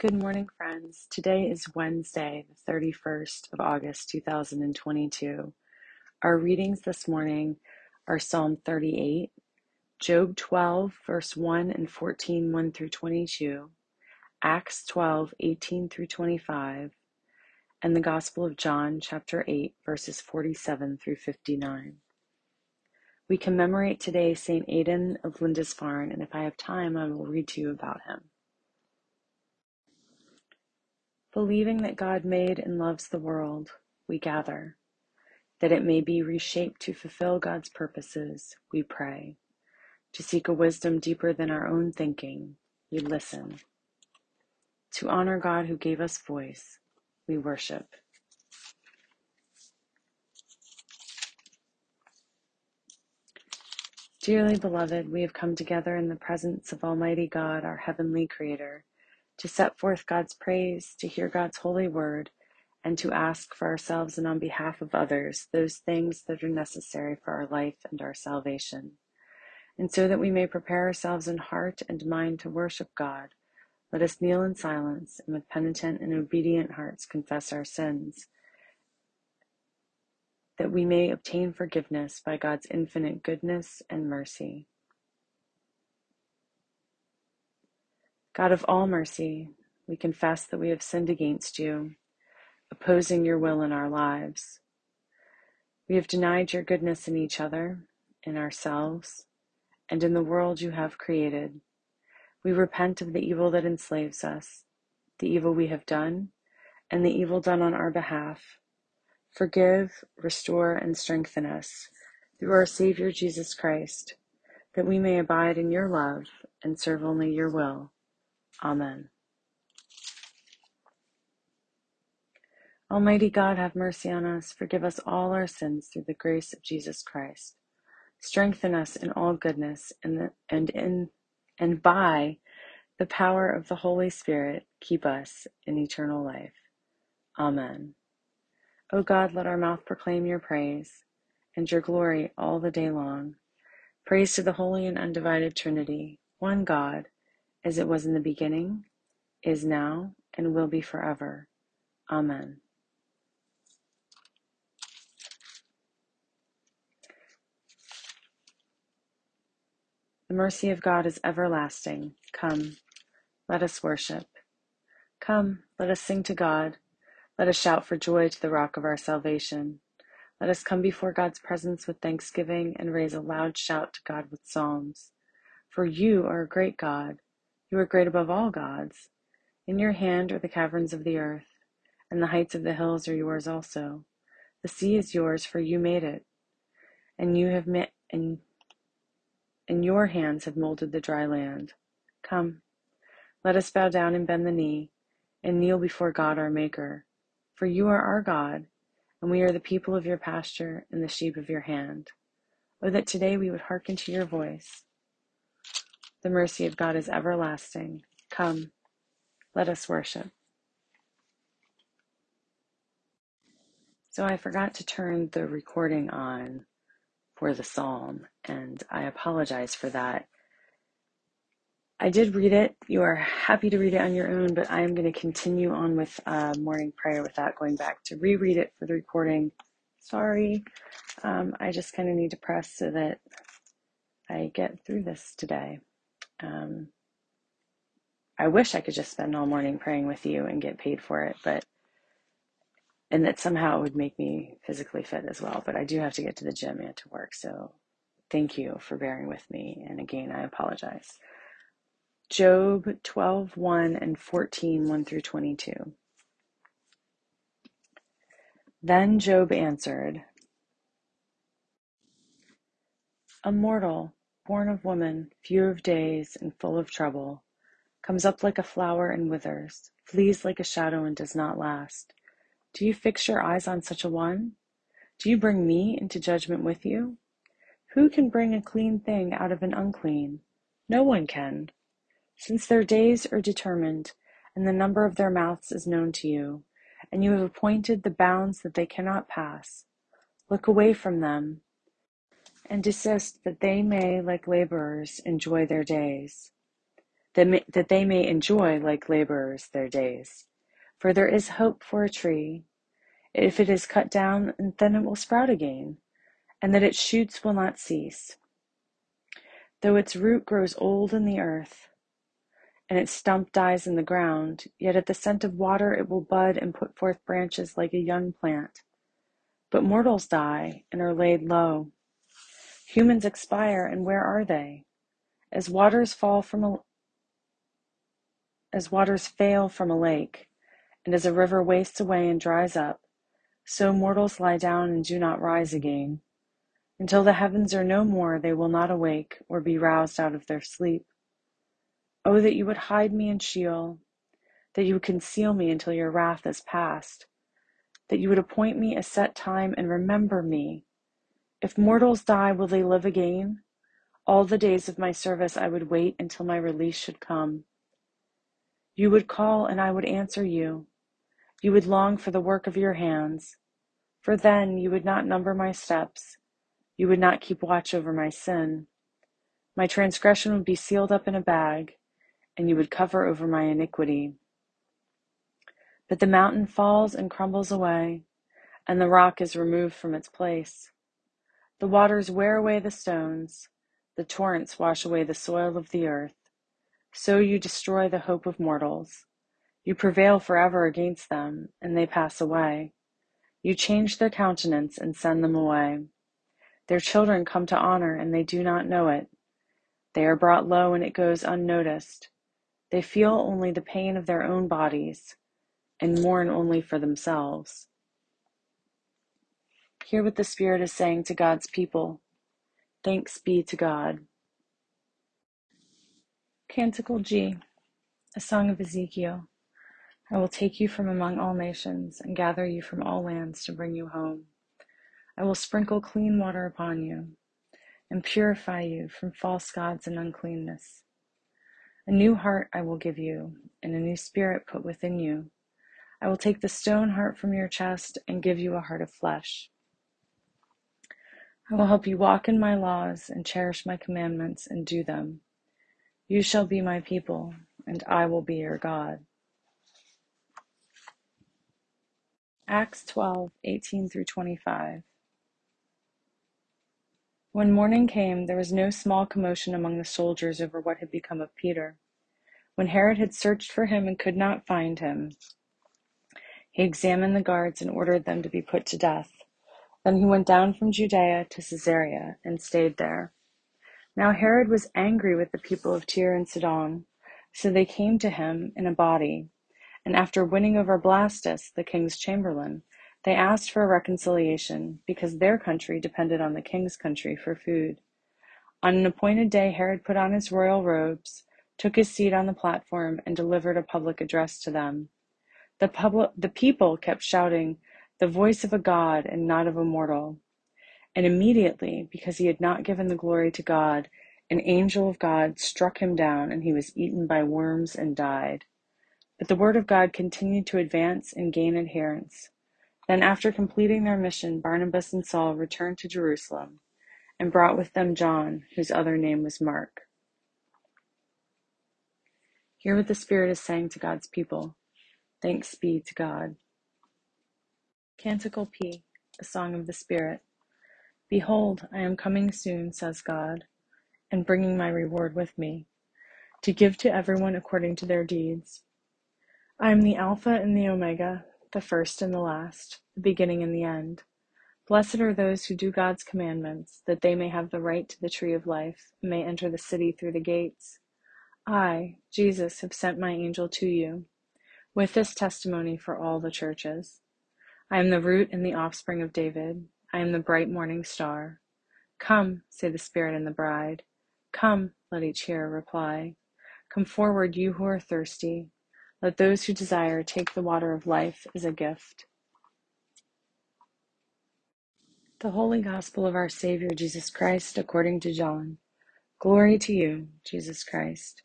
Good morning, friends. Today is Wednesday, the 31st of August, 2022. Our readings this morning are Psalm 38, Job 12, verse 1 and 14, 1 through 22, Acts 12, 18 through 25, and the Gospel of John, chapter 8, verses 47 through 59. We commemorate today St. Aidan of Lindisfarne, and if I have time, I will read to you about him. Believing that God made and loves the world, we gather. That it may be reshaped to fulfill God's purposes, we pray. To seek a wisdom deeper than our own thinking, we listen. To honor God who gave us voice, we worship. Dearly beloved, we have come together in the presence of Almighty God, our heavenly Creator to set forth God's praise, to hear God's holy word, and to ask for ourselves and on behalf of others those things that are necessary for our life and our salvation. And so that we may prepare ourselves in heart and mind to worship God, let us kneel in silence and with penitent and obedient hearts confess our sins, that we may obtain forgiveness by God's infinite goodness and mercy. God of all mercy, we confess that we have sinned against you, opposing your will in our lives. We have denied your goodness in each other, in ourselves, and in the world you have created. We repent of the evil that enslaves us, the evil we have done, and the evil done on our behalf. Forgive, restore, and strengthen us through our Savior Jesus Christ, that we may abide in your love and serve only your will. Amen. Almighty God, have mercy on us, forgive us all our sins through the grace of Jesus Christ. Strengthen us in all goodness and, the, and in and by the power of the Holy Spirit, keep us in eternal life. Amen. O God, let our mouth proclaim your praise and your glory all the day long. Praise to the holy and undivided Trinity, one God, as it was in the beginning, is now, and will be forever. Amen. The mercy of God is everlasting. Come, let us worship. Come, let us sing to God. Let us shout for joy to the rock of our salvation. Let us come before God's presence with thanksgiving and raise a loud shout to God with psalms. For you are a great God. You are great above all gods. In your hand are the caverns of the earth, and the heights of the hills are yours also. The sea is yours, for you made it, and you have ma- and, and your hands have molded the dry land. Come, let us bow down and bend the knee, and kneel before God our Maker. For you are our God, and we are the people of your pasture and the sheep of your hand. Oh, that today we would hearken to your voice. The mercy of God is everlasting. Come, let us worship. So I forgot to turn the recording on for the psalm, and I apologize for that. I did read it. You are happy to read it on your own, but I am going to continue on with uh, morning prayer without going back to reread it for the recording. Sorry. Um, I just kind of need to press so that I get through this today. Um, I wish I could just spend all morning praying with you and get paid for it, but and that somehow it would make me physically fit as well. But I do have to get to the gym and to work, so thank you for bearing with me. And again, I apologize. Job 12, 1 and 14, 1 through 22. Then Job answered, A mortal, born of woman, few of days, and full of trouble, comes up like a flower and withers, flees like a shadow and does not last. Do you fix your eyes on such a one? Do you bring me into judgment with you? Who can bring a clean thing out of an unclean? No one can. Since their days are determined, and the number of their mouths is known to you, and you have appointed the bounds that they cannot pass, look away from them, and desist that they may, like laborers, enjoy their days. that, may, that they may enjoy, like laborers, their days. For there is hope for a tree. If it is cut down, then it will sprout again, and that its shoots will not cease. Though its root grows old in the earth, and its stump dies in the ground, yet at the scent of water it will bud and put forth branches like a young plant. But mortals die and are laid low. Humans expire, and where are they? As waters fall from a, as waters fail from a lake, and as a river wastes away and dries up, so mortals lie down and do not rise again. Until the heavens are no more, they will not awake or be roused out of their sleep. Oh, that you would hide me in Sheol, that you would conceal me until your wrath is past, that you would appoint me a set time and remember me. If mortals die, will they live again? All the days of my service I would wait until my release should come. You would call, and I would answer you. You would long for the work of your hands. For then you would not number my steps. You would not keep watch over my sin. My transgression would be sealed up in a bag, and you would cover over my iniquity. But the mountain falls and crumbles away, and the rock is removed from its place. The waters wear away the stones, the torrents wash away the soil of the earth. So you destroy the hope of mortals. You prevail forever against them, and they pass away. You change their countenance and send them away. Their children come to honor, and they do not know it. They are brought low, and it goes unnoticed. They feel only the pain of their own bodies, and mourn only for themselves. Hear what the Spirit is saying to God's people. Thanks be to God. Canticle G, a song of Ezekiel. I will take you from among all nations and gather you from all lands to bring you home. I will sprinkle clean water upon you and purify you from false gods and uncleanness. A new heart I will give you, and a new spirit put within you. I will take the stone heart from your chest and give you a heart of flesh. I will help you walk in my laws and cherish my commandments and do them. You shall be my people, and I will be your God. Acts 12, 18 through 25. When morning came, there was no small commotion among the soldiers over what had become of Peter. When Herod had searched for him and could not find him, he examined the guards and ordered them to be put to death. Then he went down from Judea to Caesarea and stayed there. Now Herod was angry with the people of Tyre and Sidon, so they came to him in a body, and after winning over Blastus, the king's chamberlain, they asked for a reconciliation, because their country depended on the king's country for food. On an appointed day Herod put on his royal robes, took his seat on the platform, and delivered a public address to them. The, public, the people kept shouting, The voice of a god and not of a mortal. And immediately, because he had not given the glory to God, an angel of God struck him down, and he was eaten by worms and died. But the word of God continued to advance and gain adherents. Then, after completing their mission, Barnabas and Saul returned to Jerusalem and brought with them John, whose other name was Mark. Hear what the Spirit is saying to God's people. Thanks be to God. Canticle P, a song of the Spirit. Behold, I am coming soon, says God, and bringing my reward with me, to give to everyone according to their deeds. I am the Alpha and the Omega, the first and the last, the beginning and the end. Blessed are those who do God's commandments, that they may have the right to the tree of life, and may enter the city through the gates. I, Jesus, have sent my angel to you, with this testimony for all the churches. I am the root and the offspring of David. I am the bright morning star. Come, say the Spirit and the bride. Come, let each hearer reply. Come forward, you who are thirsty. Let those who desire take the water of life as a gift. The Holy Gospel of our Savior Jesus Christ according to John. Glory to you, Jesus Christ.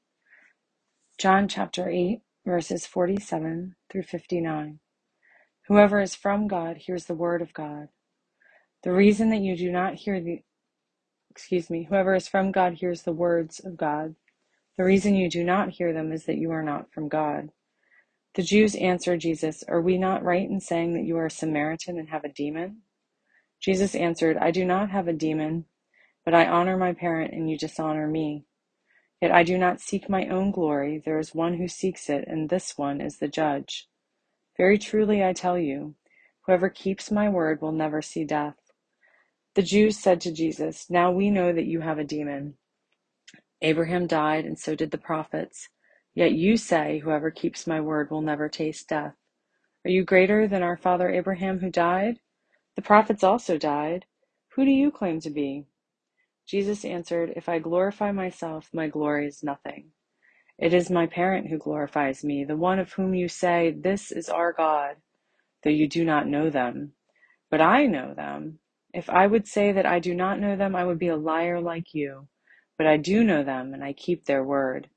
John chapter 8, verses 47 through 59. Whoever is from God hears the word of God. The reason that you do not hear the excuse me, whoever is from God hears the words of God. The reason you do not hear them is that you are not from God. The Jews answered Jesus, Are we not right in saying that you are a Samaritan and have a demon? Jesus answered, I do not have a demon, but I honor my parent and you dishonor me. Yet I do not seek my own glory. There is one who seeks it, and this one is the judge. Very truly I tell you, whoever keeps my word will never see death. The Jews said to Jesus, Now we know that you have a demon. Abraham died, and so did the prophets. Yet you say, Whoever keeps my word will never taste death. Are you greater than our father Abraham who died? The prophets also died. Who do you claim to be? Jesus answered, If I glorify myself, my glory is nothing. It is my parent who glorifies me, the one of whom you say, This is our God, though you do not know them. But I know them. If I would say that I do not know them, I would be a liar like you. But I do know them, and I keep their word.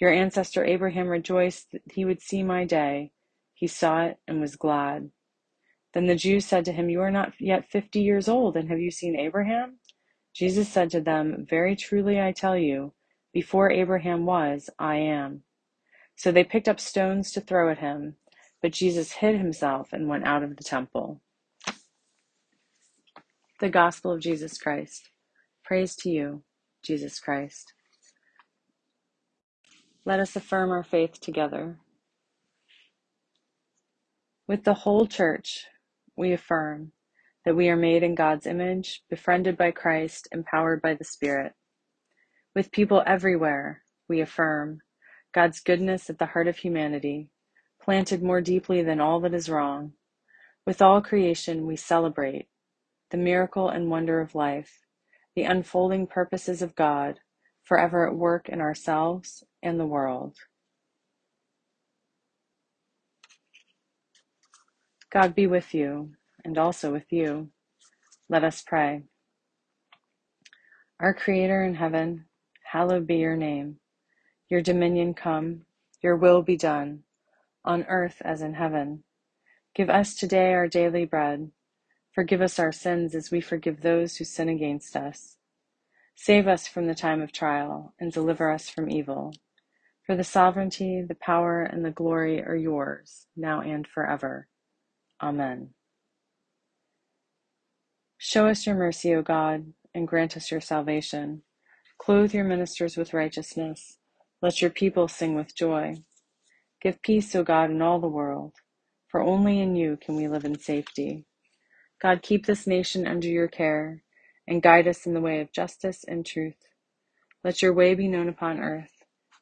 Your ancestor Abraham rejoiced that he would see my day. He saw it and was glad. Then the Jews said to him, You are not yet fifty years old, and have you seen Abraham? Jesus said to them, Very truly I tell you, before Abraham was, I am. So they picked up stones to throw at him, but Jesus hid himself and went out of the temple. The Gospel of Jesus Christ. Praise to you, Jesus Christ. Let us affirm our faith together. With the whole church, we affirm that we are made in God's image, befriended by Christ, empowered by the Spirit. With people everywhere, we affirm God's goodness at the heart of humanity, planted more deeply than all that is wrong. With all creation, we celebrate the miracle and wonder of life, the unfolding purposes of God, forever at work in ourselves and the world. God be with you, and also with you. Let us pray. Our Creator in heaven, hallowed be your name. Your dominion come, your will be done, on earth as in heaven. Give us today our daily bread. Forgive us our sins as we forgive those who sin against us. Save us from the time of trial, and deliver us from evil. For the sovereignty, the power, and the glory are yours, now and forever. Amen. Show us your mercy, O God, and grant us your salvation. Clothe your ministers with righteousness. Let your people sing with joy. Give peace, O God, in all the world, for only in you can we live in safety. God, keep this nation under your care and guide us in the way of justice and truth. Let your way be known upon earth,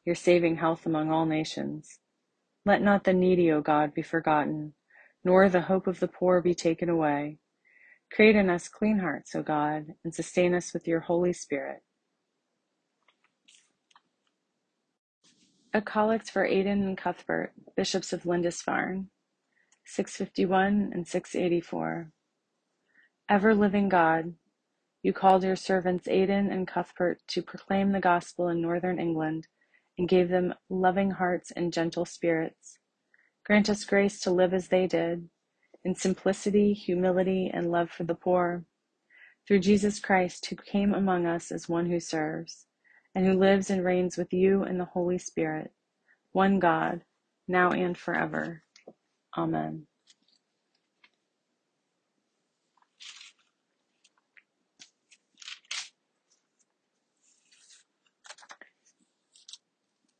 your saving health among all nations. Let not the needy, O God, be forgotten, nor the hope of the poor be taken away. Create in us clean hearts, O God, and sustain us with your Holy Spirit. A collect for Aidan and Cuthbert, bishops of Lindisfarne, 651 and 684. Ever living God, you called your servants Aidan and Cuthbert to proclaim the gospel in northern England and gave them loving hearts and gentle spirits. Grant us grace to live as they did, in simplicity, humility, and love for the poor through Jesus Christ, who came among us as one who serves, and who lives and reigns with you in the Holy Spirit, one God, now and forever. Amen.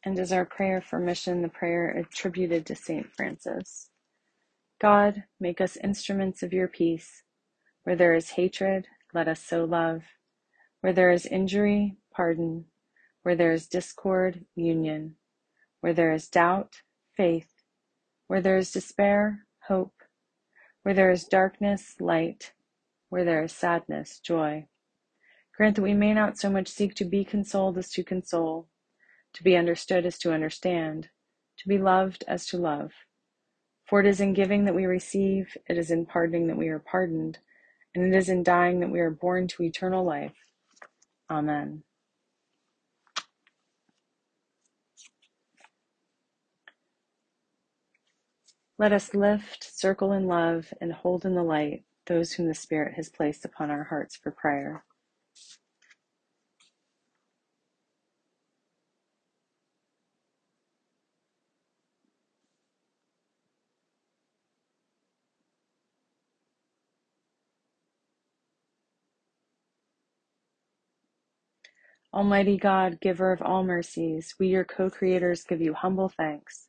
And as our prayer for mission, the prayer attributed to St. Francis God, make us instruments of your peace. Where there is hatred, let us sow love. Where there is injury, pardon. Where there is discord, union. Where there is doubt, faith. Where there is despair, hope. Where there is darkness, light. Where there is sadness, joy. Grant that we may not so much seek to be consoled as to console, to be understood as to understand, to be loved as to love. For it is in giving that we receive, it is in pardoning that we are pardoned, and it is in dying that we are born to eternal life. Amen. Let us lift, circle in love, and hold in the light those whom the Spirit has placed upon our hearts for prayer. Almighty God, giver of all mercies, we, your co creators, give you humble thanks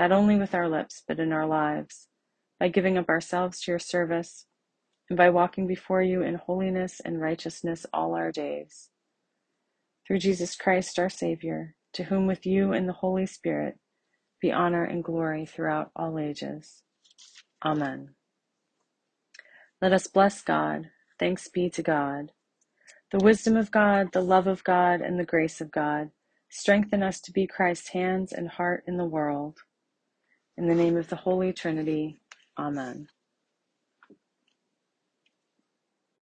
not only with our lips, but in our lives, by giving up ourselves to your service, and by walking before you in holiness and righteousness all our days. Through Jesus Christ our Savior, to whom with you and the Holy Spirit be honor and glory throughout all ages. Amen. Let us bless God. Thanks be to God. The wisdom of God, the love of God, and the grace of God Strengthen us to be Christ's hands and heart in the world. In the name of the Holy Trinity, Amen.